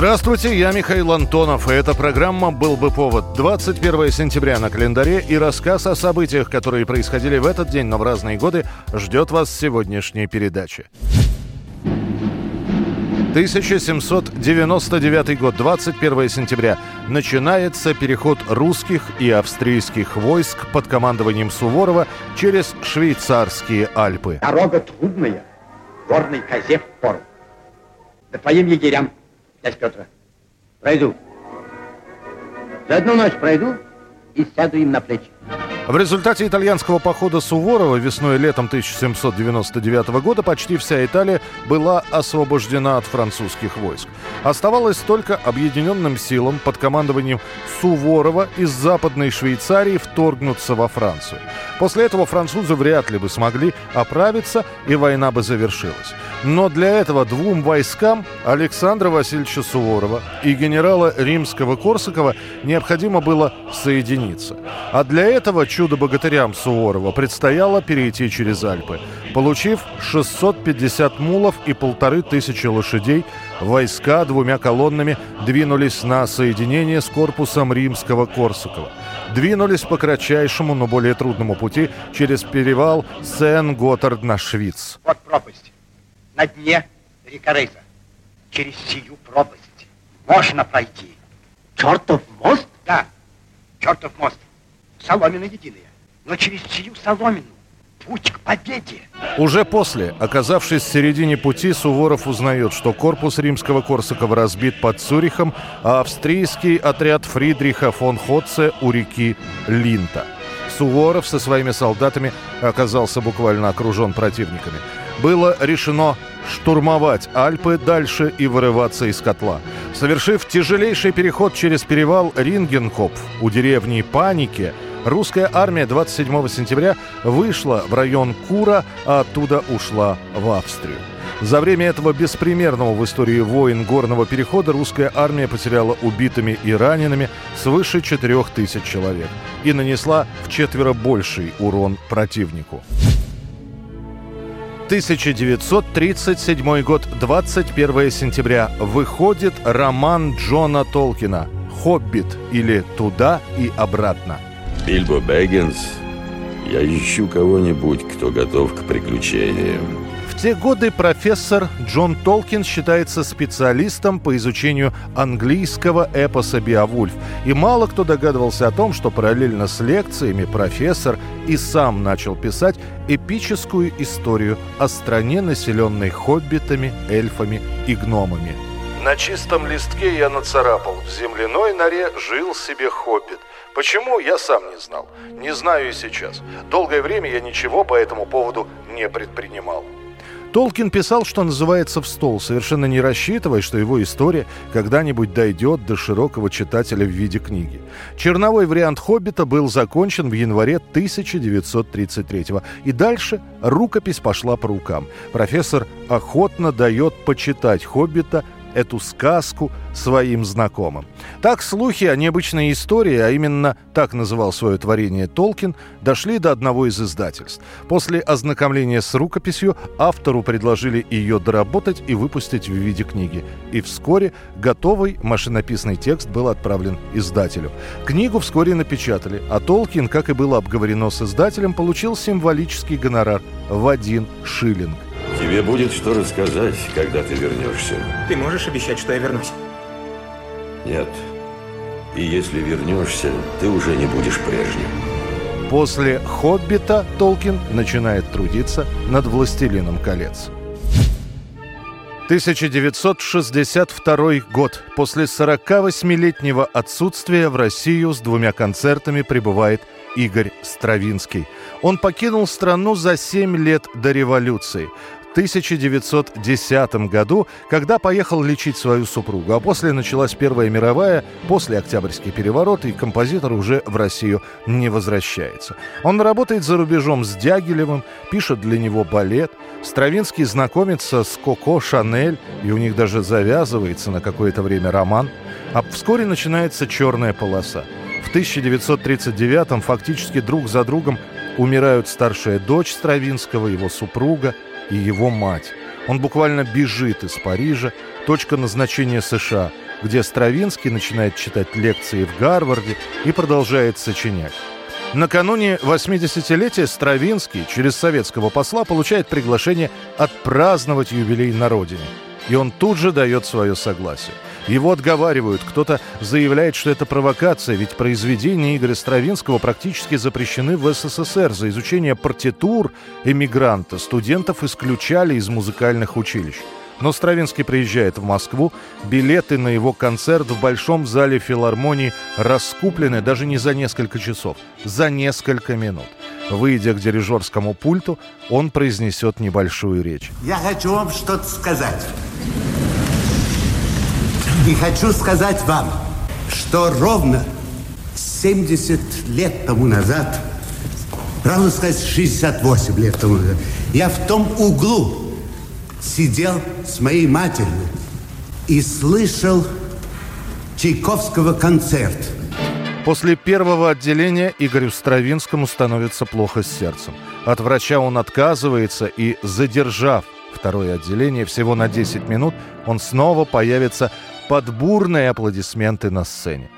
Здравствуйте, я Михаил Антонов, и эта программа «Был бы повод». 21 сентября на календаре и рассказ о событиях, которые происходили в этот день, но в разные годы, ждет вас сегодняшней передачи. 1799 год, 21 сентября. Начинается переход русских и австрийских войск под командованием Суворова через швейцарские Альпы. Дорога трудная, горной козе в пору. Да твоим егерям, князь Петра, пройду. За одну ночь пройду и сяду им на плечи. В результате итальянского похода Суворова весной и летом 1799 года почти вся Италия была освобождена от французских войск. Оставалось только объединенным силам под командованием Суворова из Западной Швейцарии вторгнуться во Францию. После этого французы вряд ли бы смогли оправиться, и война бы завершилась. Но для этого двум войскам Александра Васильевича Суворова и генерала римского Корсакова необходимо было соединиться. А для этого чудо-богатырям Суворова предстояло перейти через Альпы. Получив 650 мулов и полторы тысячи лошадей, войска двумя колоннами двинулись на соединение с корпусом римского Корсакова. Двинулись по кратчайшему, но более трудному пути через перевал Сен-Готард на Швиц. Вот пропасть. На дне река Рейза. Через сию пропасть можно пройти. Чертов мост? Да, чертов мост. Соломина единая. Но через сию соломину путь к победе. Уже после, оказавшись в середине пути, Суворов узнает, что корпус римского Корсакова разбит под Цюрихом, а австрийский отряд Фридриха фон Хотце у реки Линта. Суворов со своими солдатами оказался буквально окружен противниками. Было решено штурмовать Альпы дальше и вырываться из котла. Совершив тяжелейший переход через перевал Рингенкопф у деревни Паники, русская армия 27 сентября вышла в район Кура, а оттуда ушла в Австрию. За время этого беспримерного в истории войн горного перехода русская армия потеряла убитыми и ранеными свыше 4000 человек и нанесла в четверо больший урон противнику. 1937 год, 21 сентября. Выходит роман Джона Толкина «Хоббит» или «Туда и обратно». Бильбо Бэггинс, я ищу кого-нибудь, кто готов к приключениям. В те годы профессор Джон Толкин считается специалистом по изучению английского эпоса «Беовульф». И мало кто догадывался о том, что параллельно с лекциями профессор и сам начал писать эпическую историю о стране, населенной хоббитами, эльфами и гномами. На чистом листке я нацарапал. В земляной норе жил себе хоббит. Почему, я сам не знал. Не знаю и сейчас. Долгое время я ничего по этому поводу не предпринимал. Толкин писал, что называется, в стол, совершенно не рассчитывая, что его история когда-нибудь дойдет до широкого читателя в виде книги. Черновой вариант «Хоббита» был закончен в январе 1933 и дальше рукопись пошла по рукам. Профессор охотно дает почитать «Хоббита» эту сказку своим знакомым. Так слухи о необычной истории, а именно так называл свое творение Толкин, дошли до одного из издательств. После ознакомления с рукописью автору предложили ее доработать и выпустить в виде книги. И вскоре готовый машинописный текст был отправлен издателю. Книгу вскоре напечатали, а Толкин, как и было обговорено с издателем, получил символический гонорар в один шиллинг. Тебе будет что рассказать, когда ты вернешься. Ты можешь обещать, что я вернусь? Нет. И если вернешься, ты уже не будешь прежним. После «Хоббита» Толкин начинает трудиться над «Властелином колец». 1962 год. После 48-летнего отсутствия в Россию с двумя концертами прибывает Игорь Стравинский. Он покинул страну за 7 лет до революции. 1910 году, когда поехал лечить свою супругу, а после началась Первая мировая, после Октябрьский переворот, и композитор уже в Россию не возвращается. Он работает за рубежом с Дягилевым, пишет для него балет. Стравинский знакомится с Коко Шанель, и у них даже завязывается на какое-то время роман. А вскоре начинается черная полоса. В 1939-м фактически друг за другом умирают старшая дочь Стравинского, его супруга и его мать. Он буквально бежит из Парижа, точка назначения США, где Стравинский начинает читать лекции в Гарварде и продолжает сочинять. Накануне 80-летия Стравинский через советского посла получает приглашение отпраздновать юбилей на родине. И он тут же дает свое согласие – его отговаривают, кто-то заявляет, что это провокация, ведь произведения Игоря Стравинского практически запрещены в СССР. За изучение партитур эмигранта студентов исключали из музыкальных училищ. Но Стравинский приезжает в Москву, билеты на его концерт в Большом зале филармонии раскуплены даже не за несколько часов, за несколько минут. Выйдя к дирижерскому пульту, он произнесет небольшую речь. Я хочу вам что-то сказать. И хочу сказать вам, что ровно 70 лет тому назад, правда сказать, 68 лет тому назад, я в том углу сидел с моей матерью и слышал Чайковского концерт. После первого отделения Игорю Стравинскому становится плохо с сердцем. От врача он отказывается и, задержав второе отделение всего на 10 минут, он снова появится под бурные аплодисменты на сцене.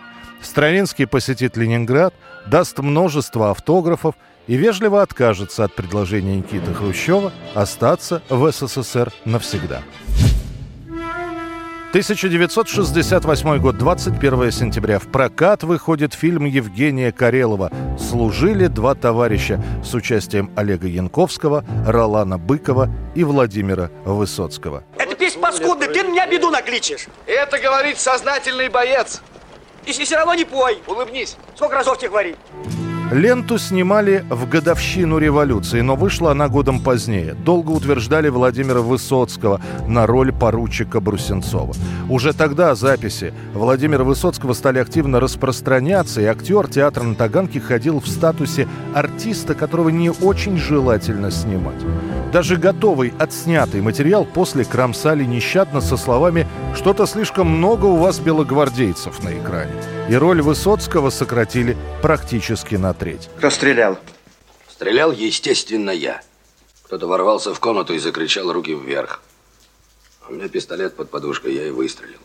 Стравинский посетит Ленинград, даст множество автографов и вежливо откажется от предложения Никиты Хрущева остаться в СССР навсегда. 1968 год, 21 сентября. В прокат выходит фильм Евгения Карелова «Служили два товарища» с участием Олега Янковского, Ролана Быкова и Владимира Высоцкого. Это пись паскудный, ты на меня беду накличешь. Это говорит сознательный боец. И все равно не пой. Улыбнись. Сколько разов тебе говорить? Ленту снимали в годовщину революции, но вышла она годом позднее. Долго утверждали Владимира Высоцкого на роль поручика Брусенцова. Уже тогда записи Владимира Высоцкого стали активно распространяться, и актер театра на Таганке ходил в статусе артиста, которого не очень желательно снимать. Даже готовый отснятый материал после кромсали нещадно со словами «Что-то слишком много у вас белогвардейцев на экране». И роль Высоцкого сократили практически на треть. Кто стрелял? Стрелял, естественно, я. Кто-то ворвался в комнату и закричал руки вверх. У меня пистолет под подушкой, я и выстрелил.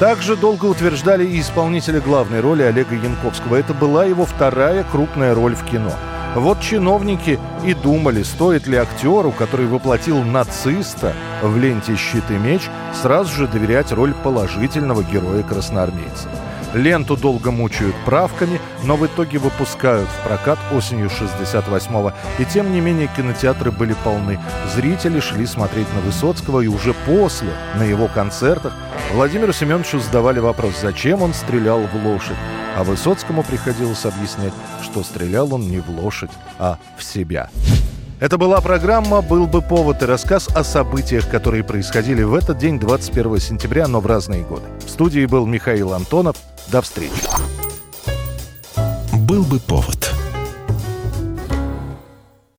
Также долго утверждали и исполнителя главной роли Олега Янковского. Это была его вторая крупная роль в кино – вот чиновники и думали, стоит ли актеру, который воплотил нациста в ленте «Щит и меч», сразу же доверять роль положительного героя-красноармейца. Ленту долго мучают правками, но в итоге выпускают в прокат осенью 68-го. И тем не менее кинотеатры были полны. Зрители шли смотреть на Высоцкого, и уже после, на его концертах, Владимиру Семеновичу задавали вопрос, зачем он стрелял в лошадь. А Высоцкому приходилось объяснять, что стрелял он не в лошадь, а в себя. Это была программа «Был бы повод» и рассказ о событиях, которые происходили в этот день, 21 сентября, но в разные годы. В студии был Михаил Антонов. До встречи. «Был бы повод»